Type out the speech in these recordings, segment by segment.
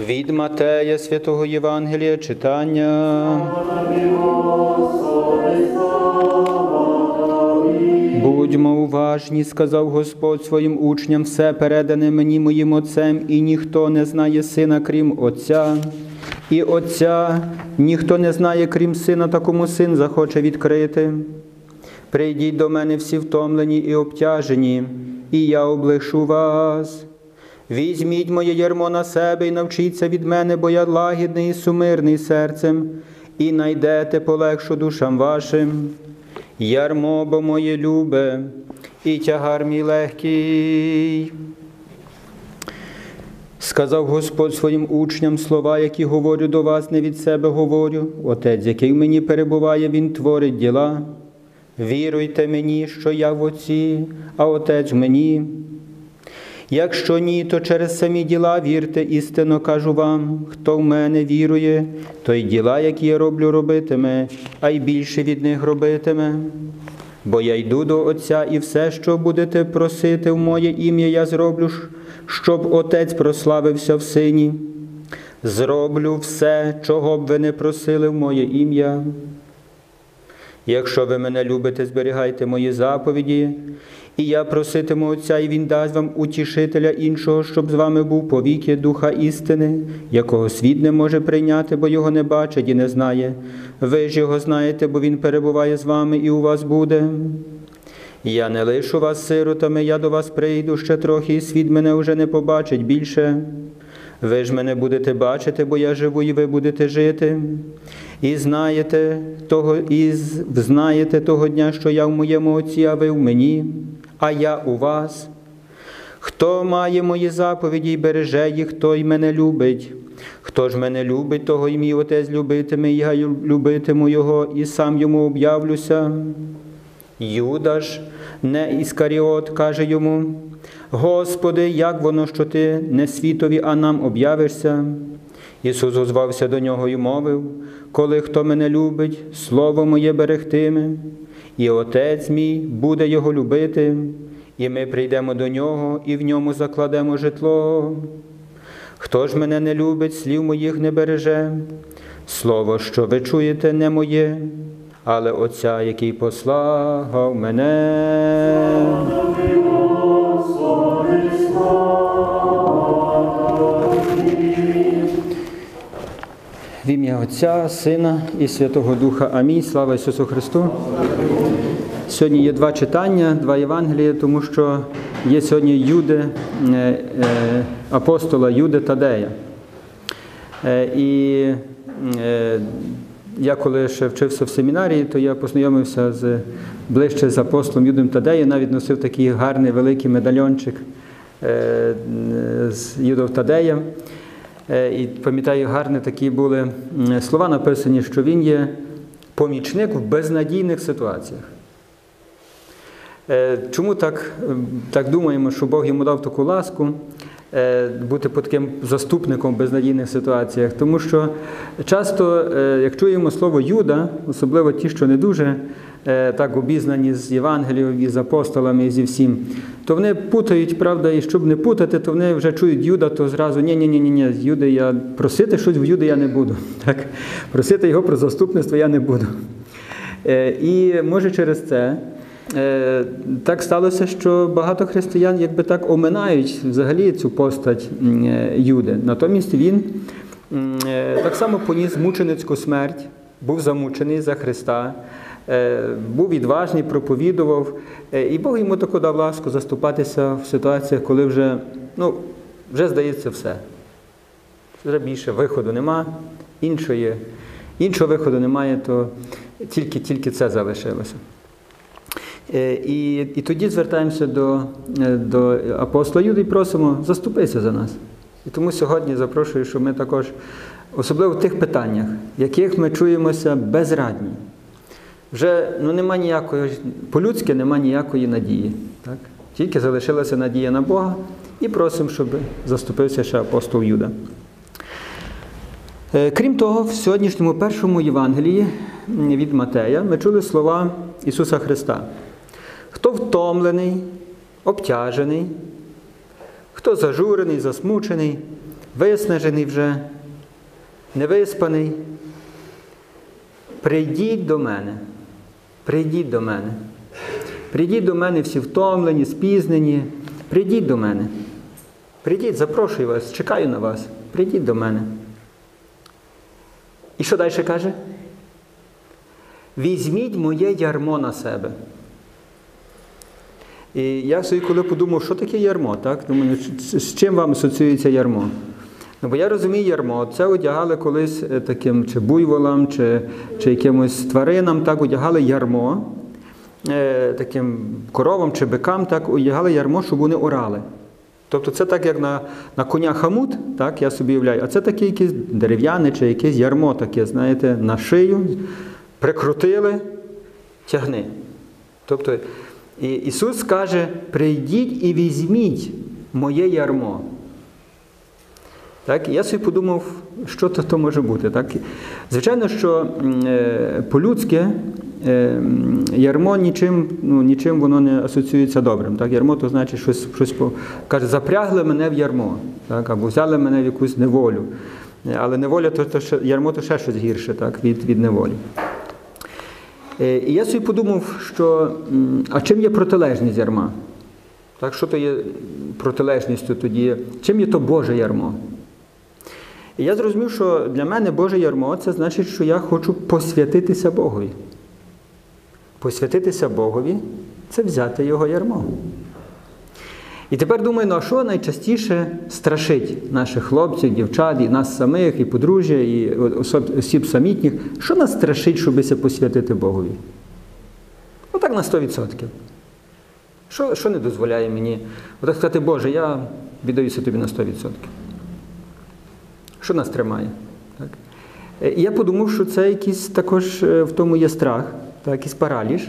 Від Матея Святого Євангелія читання. Будьмо уважні, сказав Господь своїм учням, все передане мені моїм Отцем, і ніхто не знає сина, крім Отця. І Отця ніхто не знає, крім сина, такому син захоче відкрити. Прийдіть до мене всі втомлені і обтяжені, і я облишу вас. Візьміть моє ярмо на себе і навчіться від мене, бо я лагідний і сумирний серцем, і найдете полегшу душам вашим. Ярмо, бо моє любе, і тягар мій легкий. Сказав Господь своїм учням слова, які говорю до вас, не від себе говорю. Отець, який в мені перебуває, Він творить діла. Віруйте мені, що я в Отці, а Отець в мені. Якщо ні, то через самі діла вірте, істинно кажу вам, хто в мене вірує, то й діла, які я роблю, робитиме, а й більше від них робитиме. Бо я йду до Отця, і все, що будете просити в моє ім'я, я зроблю, щоб Отець прославився в Сині. Зроблю все, чого б ви не просили в моє ім'я. Якщо ви мене любите, зберігайте мої заповіді, і я проситиму Отця, і Він дасть вам утішителя іншого, щоб з вами був повіки Духа істини, якого світ не може прийняти, бо його не бачить і не знає. Ви ж його знаєте, бо Він перебуває з вами і у вас буде. Я не лишу вас сиротами, я до вас прийду ще трохи, і світ мене вже не побачить більше. Ви ж мене будете бачити, бо я живу, і ви будете жити. І знаєте того, і знаєте того дня, що я в моєму Отці, а ви в мені, а я у вас. Хто має мої заповіді і береже їх, той мене любить. Хто ж мене любить, того і мій Отець любитиме, і я любитиму Його, і сам йому об'явлюся. Юда ж, не Іскаріот, каже йому, Господи, як воно, що ти не світові, а нам об'явишся? Ісус озвався до нього і мовив, коли хто мене любить, слово моє берегтиме, і Отець мій буде його любити, і ми прийдемо до нього і в ньому закладемо житло. Хто ж мене не любить, слів моїх не береже, слово, що ви чуєте, не моє, але Отця, який послав мене. В ім'я Отця, Сина і Святого Духа. Амінь. Слава Ісусу Христу. Сьогодні є два читання, два Євангелія, тому що є сьогодні Юди, апостола Юди Тадея. І я коли ще вчився в семінарії, то я познайомився з, ближче з апостолом Юдом Тадеєм, навіть носив такий гарний великий медальончик з Юдом Тадеєм. І пам'ятаю, гарні такі були слова написані, що він є помічник в безнадійних ситуаціях. Чому так так думаємо, що Бог йому дав таку ласку бути таким заступником в безнадійних ситуаціях? Тому що часто, як чуємо слово Юда, особливо ті, що не дуже так обізнані з Євангелією, і з апостолами, і зі всім, то вони путають, правда, і щоб не путати, то вони вже чують Юда, то зразу ні-ні-ні, ні з Юди я просити щось в Юди я не буду. Так? Просити його про заступництво я не буду. І може через це. Так сталося, що багато християн якби так оминають взагалі цю постать Юди. Натомість він так само поніс мученицьку смерть, був замучений за Христа, був відважний, проповідував, і Бог йому таку дав ласку заступатися в ситуаціях, коли вже, ну, вже здається все. Вже більше виходу нема, іншої, іншого виходу немає, то тільки, тільки це залишилося. І і тоді звертаємося до до апостола Юди і просимо, заступися за нас. І тому сьогодні запрошую, щоб ми також, особливо в тих питаннях, в яких ми чуємося безрадні. Вже ну, нема ніякої, по-людськи нема ніякої надії. Так? Тільки залишилася надія на Бога і просимо, щоб заступився ще апостол Юда. Крім того, в сьогоднішньому першому Євангелії від Матея ми чули слова Ісуса Христа. Хто втомлений, обтяжений, хто зажурений, засмучений, виснажений вже, невиспаний. Прийдіть до мене, прийдіть до мене. Прийдіть до мене всі втомлені, спізнені. Прийдіть до мене. Прийдіть, запрошую вас, чекаю на вас. Прийдіть до мене. І що далі каже? Візьміть моє ярмо на себе. І я собі коли подумав, що таке ярмо, так? Думаю, з чим вам асоціюється ярмо? Ну, бо я розумію ярмо, це одягали колись е, таким чи буйволам, чи, чи якимось тваринам, так, одягали ярмо, е, таким коровам чи бикам, так, одягали ярмо, щоб вони орали. Тобто це так, як на на коня хамут, так, я собі уявляю, а це таке якесь дерев'яне чи якесь ярмо таке, знаєте, на шию, прикрутили, тягни. Тобто і Ісус каже, прийдіть і візьміть моє ярмо. Так, Я собі подумав, що то, то може бути. Так? Звичайно, що е, по-людськи е, ярмо нічим ну, нічим воно не асоціюється добрим. Так? Ярмо то значить щось, щось по... каже, запрягли мене в ярмо, так? або взяли мене в якусь неволю. Але неволя, то, то ще, ярмо то ще щось гірше так? від, від неволі. Е, і я собі подумав, що а чим є протилежність ярма? Так, Що то є протилежністю тоді? Чим є то Боже ярмо? І я зрозумів, що для мене Боже ярмо це значить, що я хочу посвятитися Богові. Посвятитися Богові це взяти Його ярмо. І тепер думаю, ну а що найчастіше страшить наших хлопців, дівчат, і нас самих, і подружжя, і осіб самітніх, що нас страшить, щоби посвятити Богові? Ну так на 100%. Що що не дозволяє мені? Отак сказати, Боже, я віддаюся тобі на 100%. Що нас тримає? Так? І я подумав, що це якийсь також в тому є страх, так, якийсь параліж.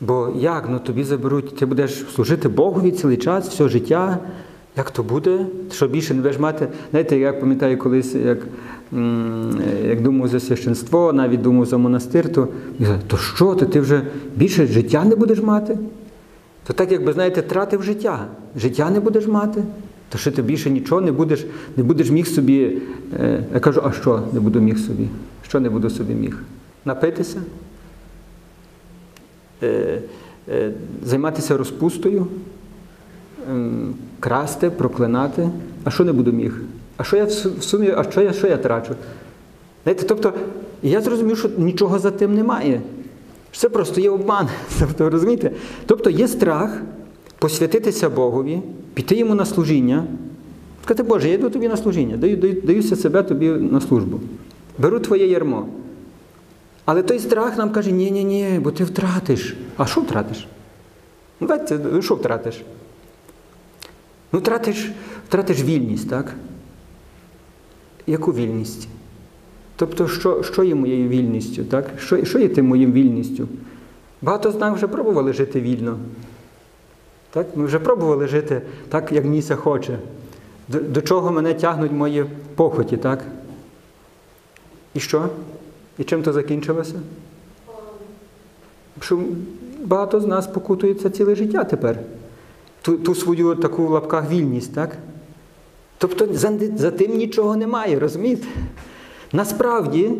Бо як ну тобі заберуть, ти будеш служити Богові цілий час, все життя. Як то буде? Що більше не будеш мати? Знаєте, я пам'ятаю колись, як як думав за священство, навіть думав за монастир, то то що ти, ти вже більше життя не будеш мати? То так, якби, знаєте, тратив життя. Життя не будеш мати, то що ти більше нічого не будеш, не будеш міг собі. Е, я кажу, а що не буду міг собі? Що не буду собі міг? Напитися? Е, е, займатися розпустою, ем, красти, проклинати. А що не буду міг? А що я в сумі, а що я що я трачу? Знаєте, Тобто, я зрозумів, що нічого за тим немає. Це просто є обман. Тобто, розумієте? Тобто є страх посвятитися Богові, піти йому на служіння, сказати, Боже, я йду тобі на служіння, даю, даю, даюся себе тобі на службу. Беру твоє ярмо. Але той страх нам каже, ні-ні, ні бо ти втратиш. А що втратиш? Ну, давайте, що втратиш? Ну, втратиш, втратиш вільність, так? Яку вільність? Тобто, що що є моєю вільністю? так? Що що є тим моїм вільністю? Багато з нас вже пробували жити вільно. Так? Ми вже пробували жити так, як це хоче. До, до чого мене тягнуть мої похоті, так? І що? І чим то закінчилося? Що багато з нас покутується ціле життя тепер. Ту ту свою таку в лапках вільність, так? Тобто за, за тим нічого немає, розумієте? Насправді,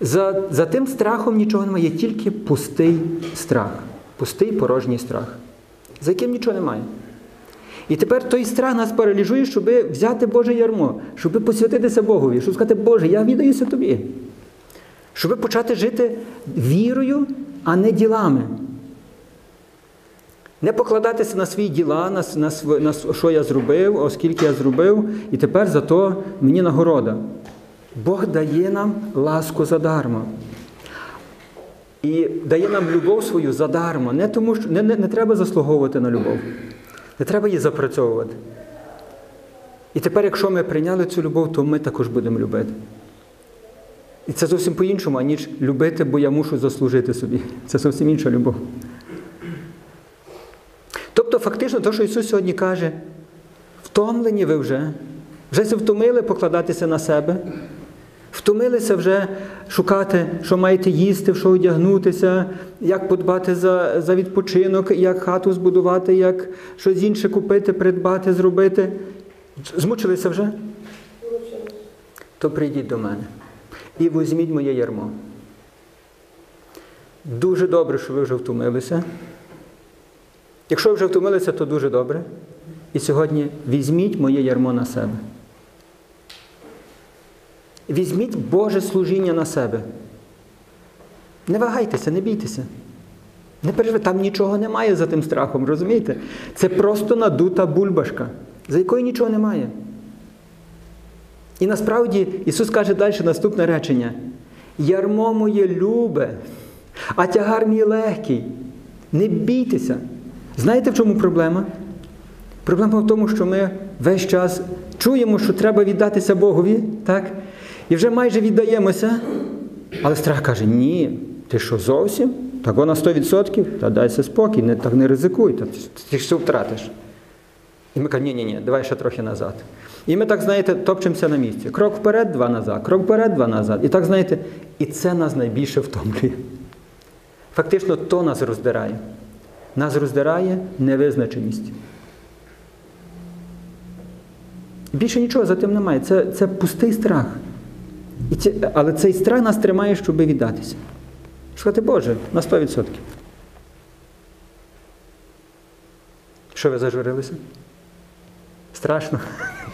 за за тим страхом нічого немає, є тільки пустий страх, пустий порожній страх, за яким нічого немає. І тепер той страх нас паралізує, щоб взяти Боже ярмо, щоб посвятитися Богові, щоб сказати, Боже, я віддаюся тобі. Щоб почати жити вірою, а не ділами. Не покладатися на свої діла, на, на, на що я зробив, оскільки я зробив, і тепер за то мені нагорода. Бог дає нам ласку задарма. І дає нам любов свою задарма. Не тому, що не, не, не треба заслуговувати на любов. Не треба її запрацьовувати. І тепер, якщо ми прийняли цю любов, то ми також будемо любити. І це зовсім по-іншому, аніж любити, бо я мушу заслужити собі. Це зовсім інша любов. Тобто, фактично, те, що Ісус сьогодні каже, втомлені ви вже, вже се втомили покладатися на себе, втомилися вже шукати, що маєте їсти, в що одягнутися, як подбати за за відпочинок, як хату збудувати, як щось інше купити, придбати, зробити. Змучилися вже? то прийдіть до мене і візьміть моє ярмо. Дуже добре, що ви вже втомилися. Якщо ви вже втомилися, то дуже добре. І сьогодні візьміть моє ярмо на себе. Візьміть Боже служіння на себе. Не вагайтеся, не бійтеся. Не переживайте, там нічого немає за тим страхом, розумієте? Це просто надута бульбашка, за якою нічого немає. І насправді Ісус каже далі наступне речення: Ярмо моє любе, а тягар мій легкий. Не бійтеся. Знаєте, в чому проблема? Проблема в тому, що ми весь час чуємо, що треба віддатися Богові, так? І вже майже віддаємося. Але страх каже, ні, ти що зовсім? Так вона 100%? Та дайся спокій, не, так не ризикуй, та, ти, ж все втратиш. І ми кажемо, ні-ні, ні, давай ще трохи назад. І ми так, знаєте, топчемося на місці. Крок вперед, два назад, крок вперед, два назад. І так, знаєте, і це нас найбільше втомлює. Фактично, то нас роздирає. Нас роздирає невизначеність. Більше нічого за тим немає. Це, це пустий страх. І ці, але цей страх нас тримає, щоб віддатися. Сказати, Боже, на 100%. Що ви зажурилися? Страшно.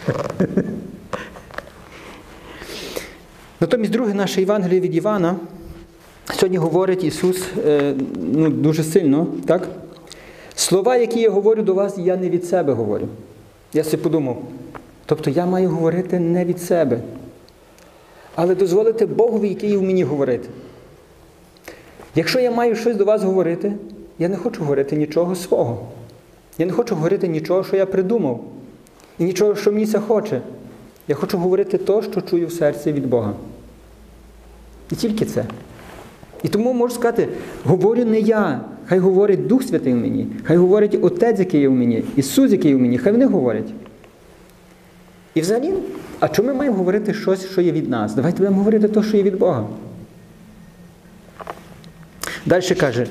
Натомість, друге наше Євангеліє від Івана. Сьогодні говорить Ісус е, ну, дуже сильно, так? Слова, які я говорю до вас, я не від себе говорю. Я собі подумав. Тобто я маю говорити не від себе, але дозволити Богові, який в мені говорити. Якщо я маю щось до вас говорити, я не хочу говорити нічого свого. Я не хочу говорити нічого, що я придумав, і нічого, що мені це хоче. Я хочу говорити те, що чую в серці від Бога. І тільки це. І тому можу сказати, говорю не я, хай говорить Дух Святий в мені, хай говорить Отець, який є в мені, Ісус, який є в мені, хай вони говорять. І взагалі, а чому ми маємо говорити щось, що є від нас? Давайте будемо говорити те, що є від Бога. Далі каже,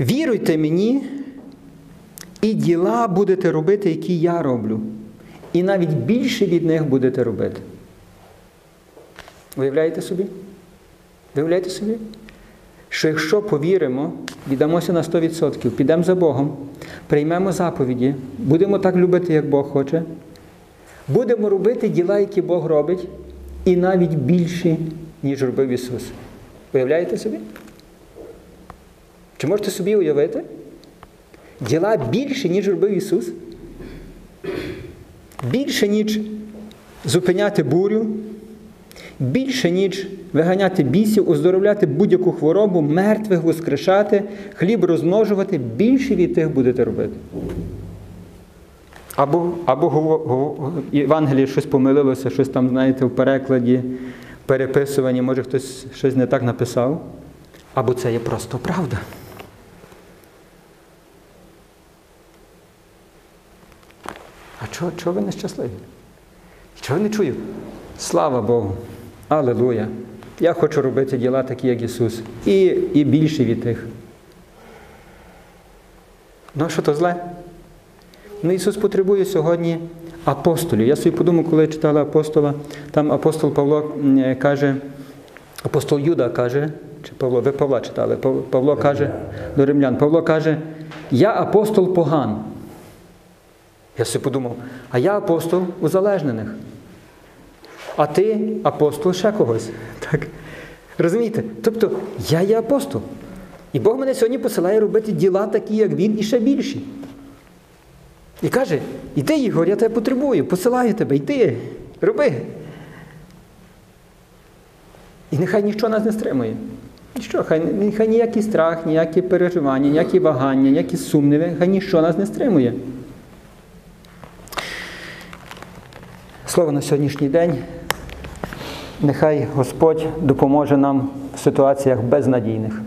віруйте мені, і діла будете робити, які я роблю. І навіть більше від них будете робити. Уявляєте собі? Виявляєте собі? Що якщо повіримо, віддамося на 100%, підемо за Богом, приймемо заповіді, будемо так любити, як Бог хоче, будемо робити діла, які Бог робить, і навіть більші, ніж робив Ісус. Уявляєте собі? Чи можете собі уявити? Діла більше, ніж робив Ісус? Більше, ніж зупиняти бурю, більше, ніж виганяти бісів, оздоровляти будь-яку хворобу, мертвих воскрешати, хліб розмножувати, більше від тих будете робити. Або або в Євангелії щось помилилося, щось там, знаєте, в перекладі, переписуванні, може хтось щось не так написав. Або це є просто правда. Чого, чого ви нещасливі? Чого не чую? Слава Богу! Аллилуйя! Я хочу робити діла такі, як Ісус. І і більше від тих. Ну, а що то зле? Ну, Ісус потребує сьогодні апостолів. Я собі подумав, коли я читала апостола, там апостол Павло каже, апостол Юда каже, чи Павло, ви Павла читали, Павло каже до римлян, Павло каже, я апостол поган. Я собі подумав, а я апостол узалежнених. А ти апостол ще когось. Так? Розумієте? Тобто я є апостол. І Бог мене сьогодні посилає робити діла такі, як він, і ще більші. І каже, іди, Ігор, я тебе потребую, посилаю тебе, йди, роби. І нехай нічого нас не стримує. Ніщо, хай, нехай ніякий страх, ніякі переживання, ніякі вагання, ніякі сумніви, хай ніщо нас не стримує. Слово на сьогоднішній день. Нехай Господь допоможе нам в ситуаціях безнадійних.